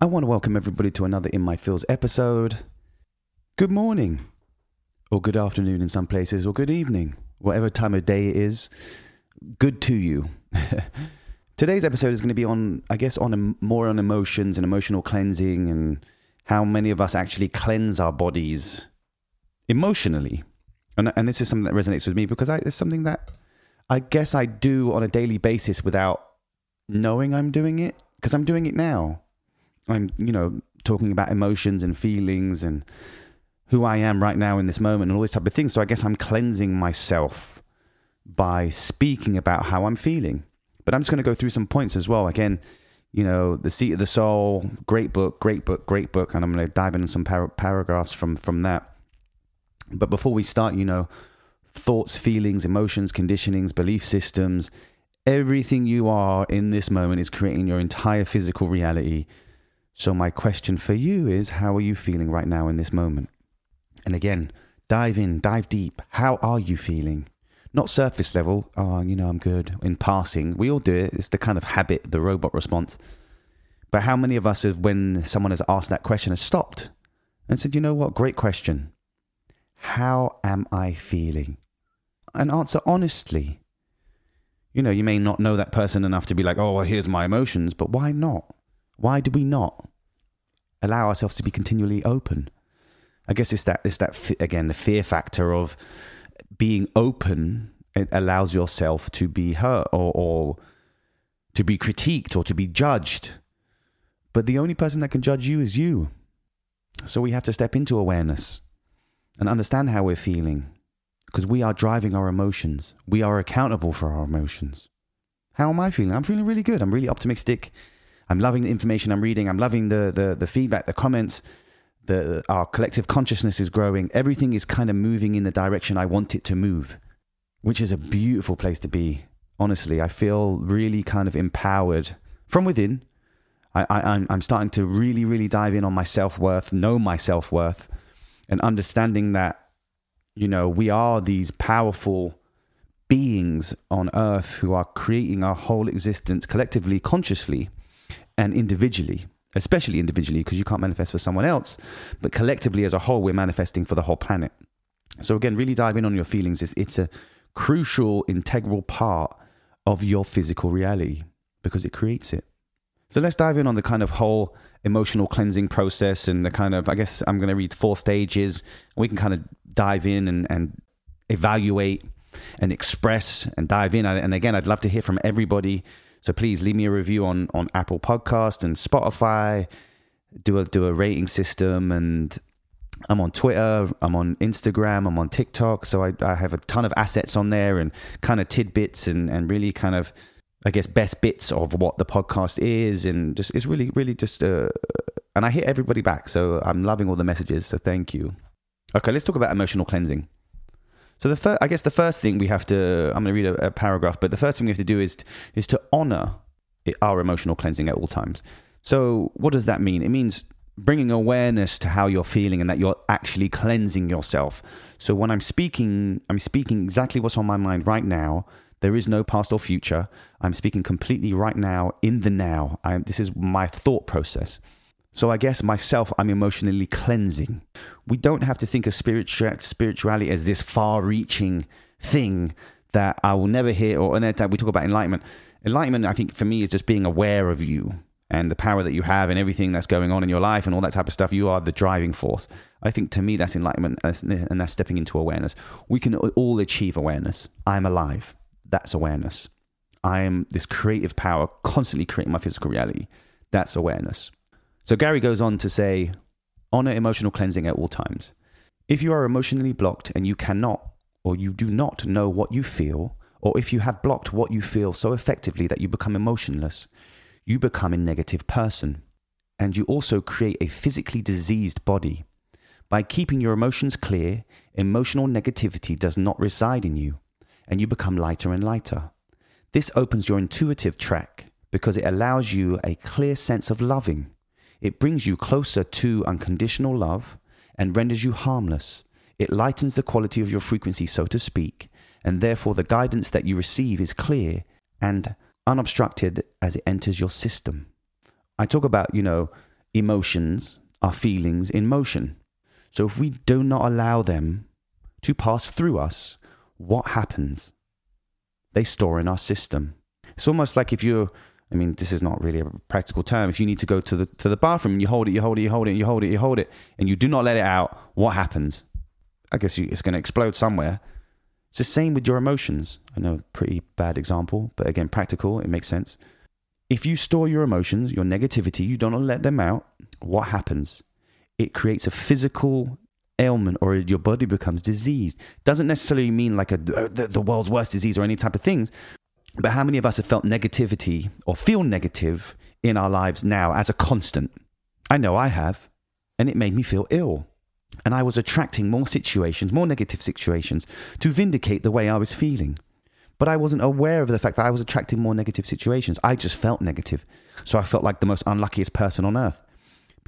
I want to welcome everybody to another In My Feels episode. Good morning, or good afternoon in some places, or good evening, whatever time of day it is. Good to you. Today's episode is going to be on, I guess, on more on emotions and emotional cleansing and how many of us actually cleanse our bodies emotionally. And, and this is something that resonates with me because I, it's something that I guess I do on a daily basis without knowing I'm doing it because I'm doing it now. I'm, you know, talking about emotions and feelings and who I am right now in this moment and all this type of thing. So I guess I'm cleansing myself by speaking about how I'm feeling. But I'm just going to go through some points as well. Again, you know, The Seat of the Soul, great book, great book, great book. And I'm going to dive into some par- paragraphs from, from that. But before we start, you know, thoughts, feelings, emotions, conditionings, belief systems, everything you are in this moment is creating your entire physical reality. So, my question for you is how are you feeling right now in this moment? And again, dive in, dive deep. How are you feeling? Not surface level, oh, you know, I'm good in passing. We all do it. It's the kind of habit, the robot response. But how many of us have, when someone has asked that question, has stopped and said, you know what, great question. How am I feeling? And answer honestly. You know, you may not know that person enough to be like, oh, well, here's my emotions, but why not? Why do we not allow ourselves to be continually open? I guess it's that, it's that, again, the fear factor of being open. It allows yourself to be hurt or, or to be critiqued or to be judged. But the only person that can judge you is you. So we have to step into awareness and understand how we're feeling because we are driving our emotions. We are accountable for our emotions. How am I feeling? I'm feeling really good. I'm really optimistic. I'm loving the information I'm reading. I'm loving the the, the feedback, the comments. The, our collective consciousness is growing. Everything is kind of moving in the direction I want it to move, which is a beautiful place to be. Honestly, I feel really kind of empowered from within. I, I, I'm, I'm starting to really, really dive in on my self worth, know my self worth, and understanding that, you know, we are these powerful beings on earth who are creating our whole existence collectively, consciously, and individually especially individually, because you can't manifest for someone else, but collectively as a whole, we're manifesting for the whole planet. So, again, really dive in on your feelings. It's, it's a crucial, integral part of your physical reality because it creates it. So, let's dive in on the kind of whole emotional cleansing process and the kind of, I guess I'm going to read four stages. We can kind of dive in and, and evaluate and express and dive in. And again, I'd love to hear from everybody so please leave me a review on on Apple Podcast and Spotify. Do a do a rating system and I'm on Twitter, I'm on Instagram, I'm on TikTok. So I, I have a ton of assets on there and kind of tidbits and, and really kind of, I guess, best bits of what the podcast is. And just, it's really, really just, uh, and I hit everybody back. So I'm loving all the messages. So thank you. Okay, let's talk about emotional cleansing. So the first, I guess the first thing we have to, I'm going to read a, a, paragraph, but the first thing we have to do is is to honor our emotional cleansing at all times. So what does that mean? It means bringing awareness to how you're feeling and that you're actually cleansing yourself. So when I'm speaking, I'm speaking exactly what's on my mind right now. There is no past or future. I'm speaking completely right now in the now. I, this is my thought process. So I guess myself, I'm emotionally cleansing. We don't have to think of spirituality as this far-reaching thing that I will never hear. Or we talk about enlightenment. Enlightenment, I think, for me, is just being aware of you and the power that you have and everything that's going on in your life and all that type of stuff. You are the driving force. I think to me, that's enlightenment, and that's stepping into awareness. We can all achieve awareness. I'm alive. That's awareness. I am this creative power, constantly creating my physical reality. That's awareness. So Gary goes on to say, honor emotional cleansing at all times. If you are emotionally blocked and you cannot or you do not know what you feel, or if you have blocked what you feel so effectively that you become emotionless, you become a negative person. And you also create a physically diseased body. By keeping your emotions clear, emotional negativity does not reside in you, and you become lighter and lighter. This opens your intuitive track because it allows you a clear sense of loving it brings you closer to unconditional love and renders you harmless. It lightens the quality of your frequency, so to speak, and therefore the guidance that you receive is clear and unobstructed as it enters your system. I talk about, you know, emotions, our feelings in motion. So if we do not allow them to pass through us, what happens? They store in our system. It's almost like if you're I mean, this is not really a practical term. If you need to go to the to the bathroom and you hold it, you hold it, you hold it, you hold it, you hold it, and you do not let it out, what happens? I guess you, it's going to explode somewhere. It's the same with your emotions. I know, pretty bad example, but again, practical. It makes sense. If you store your emotions, your negativity, you don't let them out. What happens? It creates a physical ailment, or your body becomes diseased. Doesn't necessarily mean like a the, the world's worst disease or any type of things, but how many of us have felt negativity or feel negative in our lives now as a constant? I know I have, and it made me feel ill. And I was attracting more situations, more negative situations, to vindicate the way I was feeling. But I wasn't aware of the fact that I was attracting more negative situations. I just felt negative. So I felt like the most unluckiest person on earth.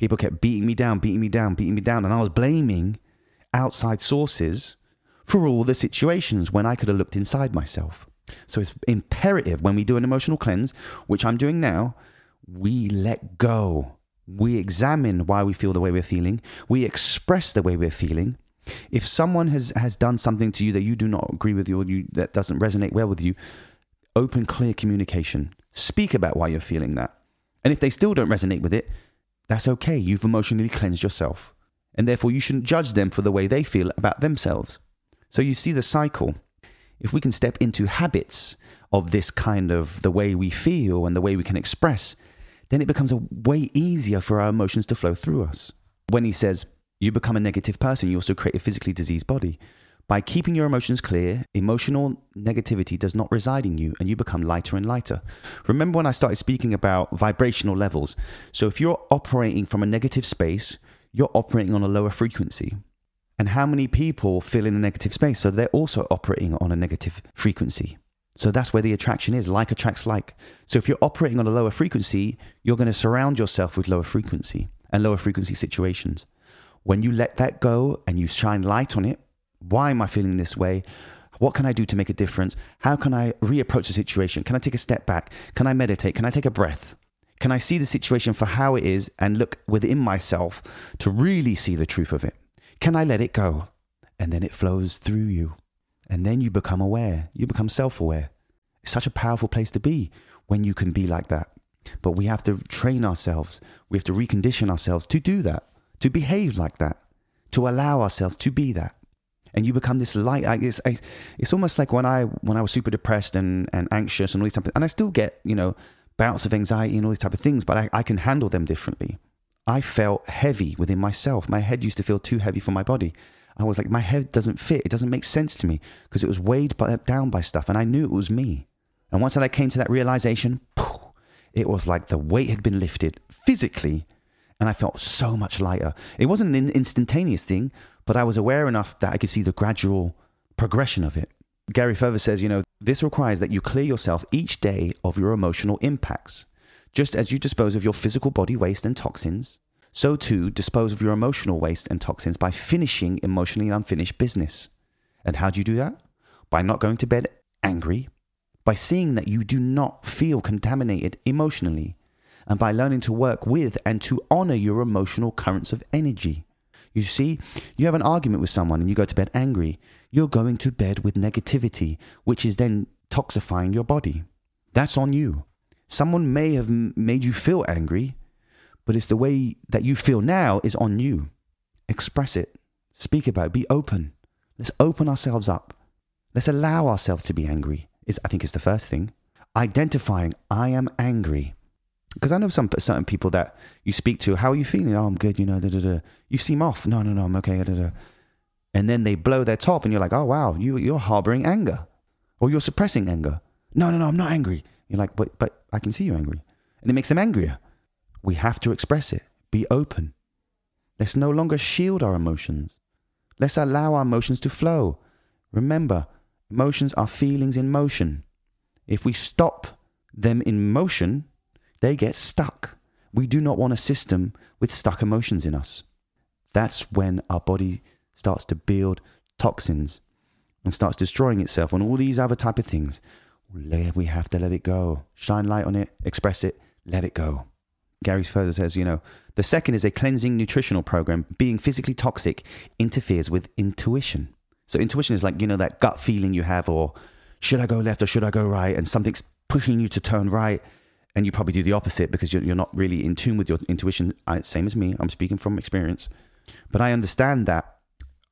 People kept beating me down, beating me down, beating me down. And I was blaming outside sources for all the situations when I could have looked inside myself. So it's imperative when we do an emotional cleanse, which I'm doing now, we let go. We examine why we feel the way we're feeling. We express the way we're feeling. If someone has, has done something to you that you do not agree with you or you, that doesn't resonate well with you, open, clear communication. Speak about why you're feeling that. And if they still don't resonate with it, that's okay. You've emotionally cleansed yourself. And therefore, you shouldn't judge them for the way they feel about themselves. So you see the cycle if we can step into habits of this kind of the way we feel and the way we can express, then it becomes a way easier for our emotions to flow through us. When he says, you become a negative person, you also create a physically diseased body. By keeping your emotions clear, emotional negativity does not reside in you and you become lighter and lighter. Remember when I started speaking about vibrational levels? So if you're operating from a negative space, you're operating on a lower frequency and how many people feel in a negative space. So they're also operating on a negative frequency. So that's where the attraction is. Like attracts like. So if you're operating on a lower frequency, you're going to surround yourself with lower frequency and lower frequency situations. When you let that go and you shine light on it, why am I feeling this way? What can I do to make a difference? How can I reapproach the situation? Can I take a step back? Can I meditate? Can I take a breath? Can I see the situation for how it is and look within myself to really see the truth of it? Can I let it go? And then it flows through you. And then you become aware. You become self aware. It's such a powerful place to be when you can be like that. But we have to train ourselves. We have to recondition ourselves to do that, to behave like that, to allow ourselves to be that. And you become this light. It's, it's almost like when I when I was super depressed and, and anxious and all these type of, and I still get you know bouts of anxiety and all these type of things, but I, I can handle them differently. I felt heavy within myself. My head used to feel too heavy for my body. I was like, my head doesn't fit. It doesn't make sense to me because it was weighed by, down by stuff. And I knew it was me. And once that I came to that realization, it was like the weight had been lifted physically. And I felt so much lighter. It wasn't an instantaneous thing, but I was aware enough that I could see the gradual progression of it. Gary further says, you know, this requires that you clear yourself each day of your emotional impacts. Just as you dispose of your physical body waste and toxins, so too dispose of your emotional waste and toxins by finishing emotionally unfinished business. And how do you do that? By not going to bed angry, by seeing that you do not feel contaminated emotionally, and by learning to work with and to honor your emotional currents of energy. You see, you have an argument with someone and you go to bed angry. You're going to bed with negativity, which is then toxifying your body. That's on you. Someone may have made you feel angry, but it's the way that you feel now is on you. Express it, speak about it, be open. Let's open ourselves up. Let's allow ourselves to be angry. Is I think is the first thing. Identifying I am angry. Because I know some certain people that you speak to, how are you feeling? Oh, I'm good, you know, da, da, da. You seem off. No, no, no, I'm okay. Da, da. And then they blow their top and you're like, oh, wow, you, you're harboring anger or you're suppressing anger. No, no, no, I'm not angry. You're like, but, but I can see you're angry. And it makes them angrier. We have to express it. Be open. Let's no longer shield our emotions. Let's allow our emotions to flow. Remember, emotions are feelings in motion. If we stop them in motion, they get stuck. We do not want a system with stuck emotions in us. That's when our body starts to build toxins and starts destroying itself and all these other type of things we have to let it go. Shine light on it, express it, let it go. Gary further says, you know, the second is a cleansing nutritional program. Being physically toxic interferes with intuition. So intuition is like, you know, that gut feeling you have, or should I go left or should I go right? And something's pushing you to turn right. And you probably do the opposite because you're, you're not really in tune with your intuition. I, same as me. I'm speaking from experience. But I understand that.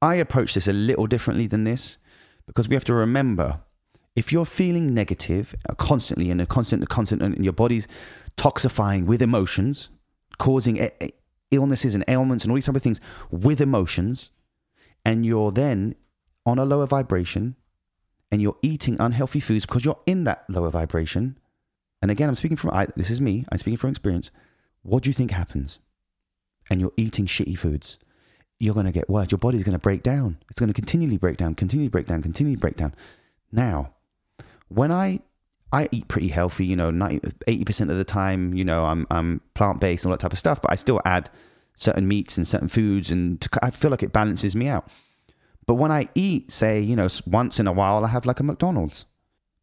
I approach this a little differently than this because we have to remember if you're feeling negative uh, constantly and a constant, constant, and your body's toxifying with emotions, causing illnesses and ailments and all these type of things with emotions, and you're then on a lower vibration and you're eating unhealthy foods because you're in that lower vibration. And again, I'm speaking from, I, this is me, I'm speaking from experience. What do you think happens? And you're eating shitty foods. You're going to get worse. Your body's going to break down. It's going to continually break down, continually break down, continually break down. Now, when I I eat pretty healthy, you know, 90, 80% of the time, you know, I'm, I'm plant based and all that type of stuff, but I still add certain meats and certain foods and to, I feel like it balances me out. But when I eat, say, you know, once in a while, I have like a McDonald's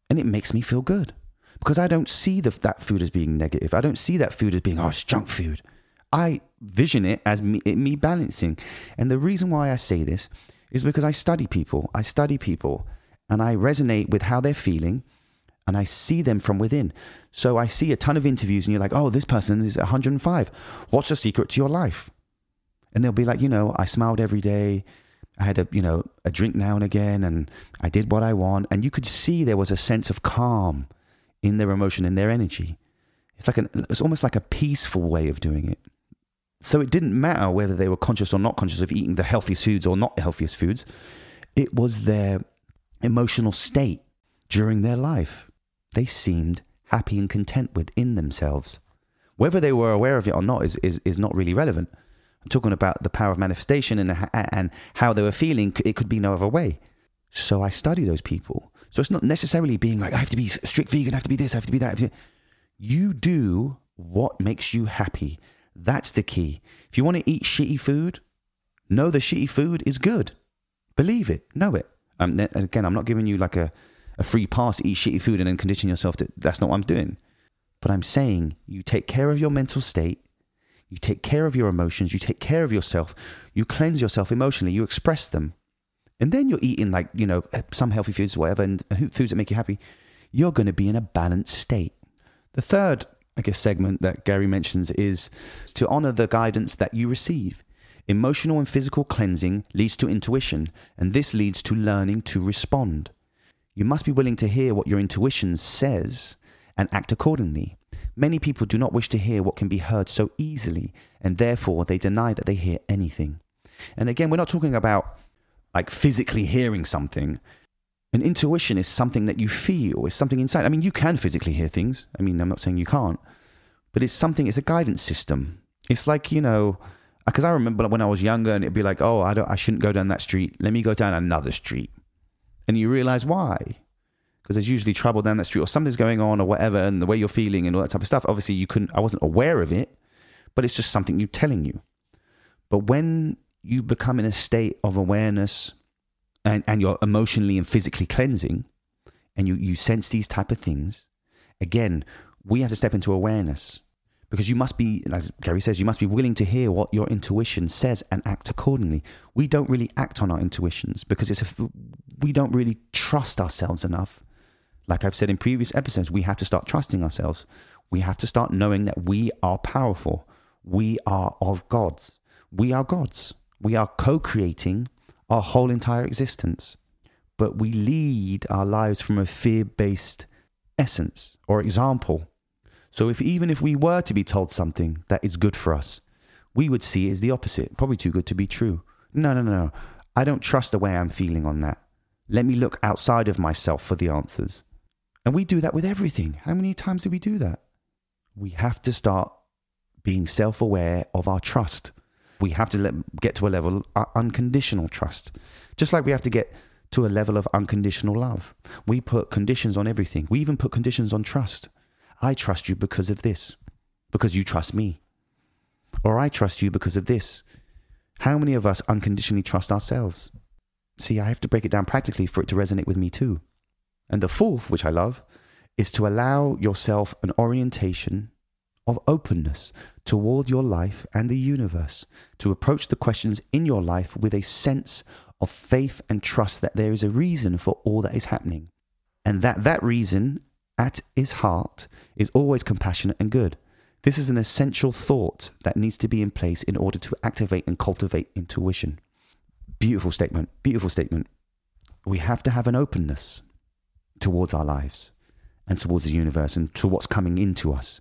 and it makes me feel good because I don't see the, that food as being negative. I don't see that food as being, oh, it's junk food. I vision it as me, me balancing. And the reason why I say this is because I study people. I study people and I resonate with how they're feeling and I see them from within. So I see a ton of interviews and you're like, oh, this person is 105. What's the secret to your life? And they'll be like, you know, I smiled every day. I had a you know a drink now and again, and I did what I want, and you could see there was a sense of calm in their emotion in their energy. It's like an it's almost like a peaceful way of doing it. So it didn't matter whether they were conscious or not conscious of eating the healthiest foods or not the healthiest foods. It was their emotional state during their life. They seemed happy and content within themselves. Whether they were aware of it or not is, is, is not really relevant. I'm talking about the power of manifestation and, and how they were feeling. It could be no other way. So I study those people. So it's not necessarily being like, I have to be strict vegan, I have to be this, I have to be that. You do what makes you happy. That's the key. If you want to eat shitty food, know the shitty food is good. Believe it, know it. Um, again, I'm not giving you like a, a free pass to eat shitty food and then condition yourself to that's not what I'm doing. But I'm saying you take care of your mental state you take care of your emotions, you take care of yourself, you cleanse yourself emotionally, you express them. And then you're eating like, you know, uh, some healthy foods, or whatever, and uh, foods that make you happy. You're going to be in a balanced state. The third, I guess, segment that Gary mentions is to honor the guidance that you receive. Emotional and physical cleansing leads to intuition, and this leads to learning to respond. You must be willing to hear what your intuition says and act accordingly. Many people do not wish to hear what can be heard so easily, and therefore they deny that they hear anything. And again, we're not talking about like physically hearing something. An intuition is something that you feel, it's something inside. I mean, you can physically hear things. I mean, I'm not saying you can't, but it's something, it's a guidance system. It's like, you know, because I remember when I was younger and it'd be like, oh, I, don't, I shouldn't go down that street. Let me go down another street. And you realize why because there's usually trouble down that street or something's going on or whatever, and the way you're feeling and all that type of stuff. Obviously, you couldn't, I wasn't aware of it, but it's just something you're telling you. But when you become in a state of awareness and, and you're emotionally and physically cleansing, and you, you sense these type of things, again, we have to step into awareness because you must be, as Gary says, you must be willing to hear what your intuition says and act accordingly. We don't really act on our intuitions because it's a, we don't really trust ourselves enough like I've said in previous episodes, we have to start trusting ourselves. We have to start knowing that we are powerful. We are of gods. We are gods. We are co creating our whole entire existence. But we lead our lives from a fear based essence or example. So if even if we were to be told something that is good for us, we would see it as the opposite, probably too good to be true. No, no, no, no. I don't trust the way I'm feeling on that. Let me look outside of myself for the answers. And we do that with everything. How many times do we do that? We have to start being self aware of our trust. We have to let, get to a level of unconditional trust. Just like we have to get to a level of unconditional love. We put conditions on everything. We even put conditions on trust. I trust you because of this, because you trust me. Or I trust you because of this. How many of us unconditionally trust ourselves? See, I have to break it down practically for it to resonate with me too. And the fourth, which I love, is to allow yourself an orientation of openness toward your life and the universe, to approach the questions in your life with a sense of faith and trust that there is a reason for all that is happening, and that that reason at its heart is always compassionate and good. This is an essential thought that needs to be in place in order to activate and cultivate intuition. Beautiful statement, beautiful statement. We have to have an openness towards our lives and towards the universe and to what's coming into us.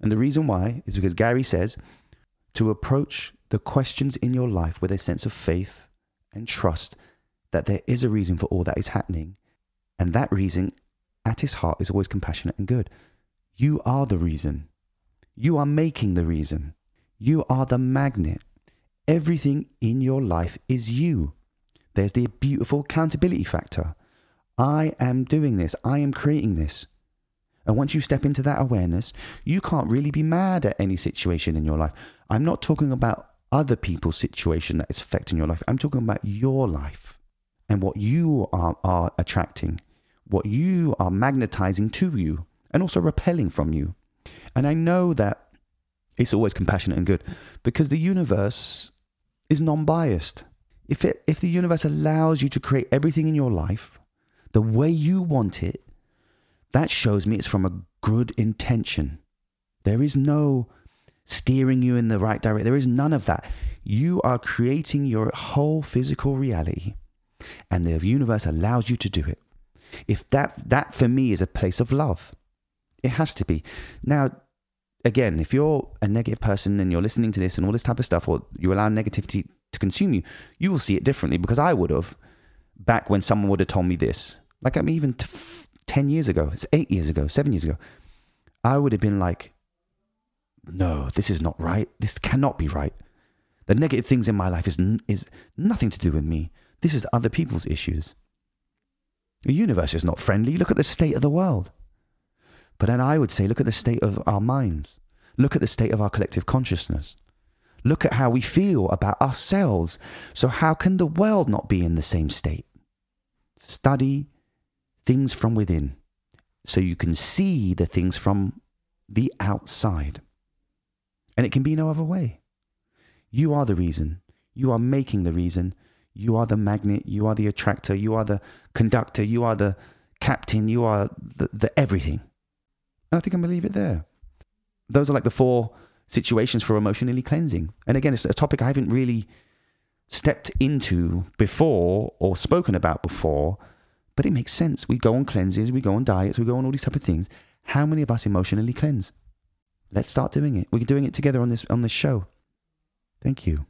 And the reason why is because Gary says to approach the questions in your life with a sense of faith and trust that there is a reason for all that is happening. And that reason at his heart is always compassionate and good. You are the reason. You are making the reason. You are the magnet. Everything in your life is you. There's the beautiful accountability factor. I am doing this. I am creating this. And once you step into that awareness, you can't really be mad at any situation in your life. I'm not talking about other people's situation that is affecting your life. I'm talking about your life and what you are, are attracting, what you are magnetizing to you, and also repelling from you. And I know that it's always compassionate and good because the universe is non biased. If, it, if the universe allows you to create everything in your life the way you want it, that shows me it's from a good intention. There is no steering you in the right direction. There is none of that. You are creating your whole physical reality, and the universe allows you to do it. If that that for me is a place of love, it has to be. Now, again, if you're a negative person and you're listening to this and all this type of stuff, or you allow negativity to consume you, you will see it differently because I would have back when someone would have told me this. Like, I mean, even t- 10 years ago, it's eight years ago, seven years ago, I would have been like, no, this is not right. This cannot be right. The negative things in my life is, is nothing to do with me. This is other people's issues. The universe is not friendly. Look at the state of the world. But then I would say, look at the state of our minds. Look at the state of our collective consciousness. Look at how we feel about ourselves. So, how can the world not be in the same state? Study things from within so you can see the things from the outside. And it can be no other way. You are the reason. You are making the reason. You are the magnet. You are the attractor. You are the conductor. You are the captain. You are the, the everything. And I think I'm going to leave it there. Those are like the four situations for emotionally cleansing. And again, it's a topic I haven't really stepped into before or spoken about before, but it makes sense. We go on cleanses, we go on diets, we go on all these type of things. How many of us emotionally cleanse? Let's start doing it. We're doing it together on this on this show. Thank you.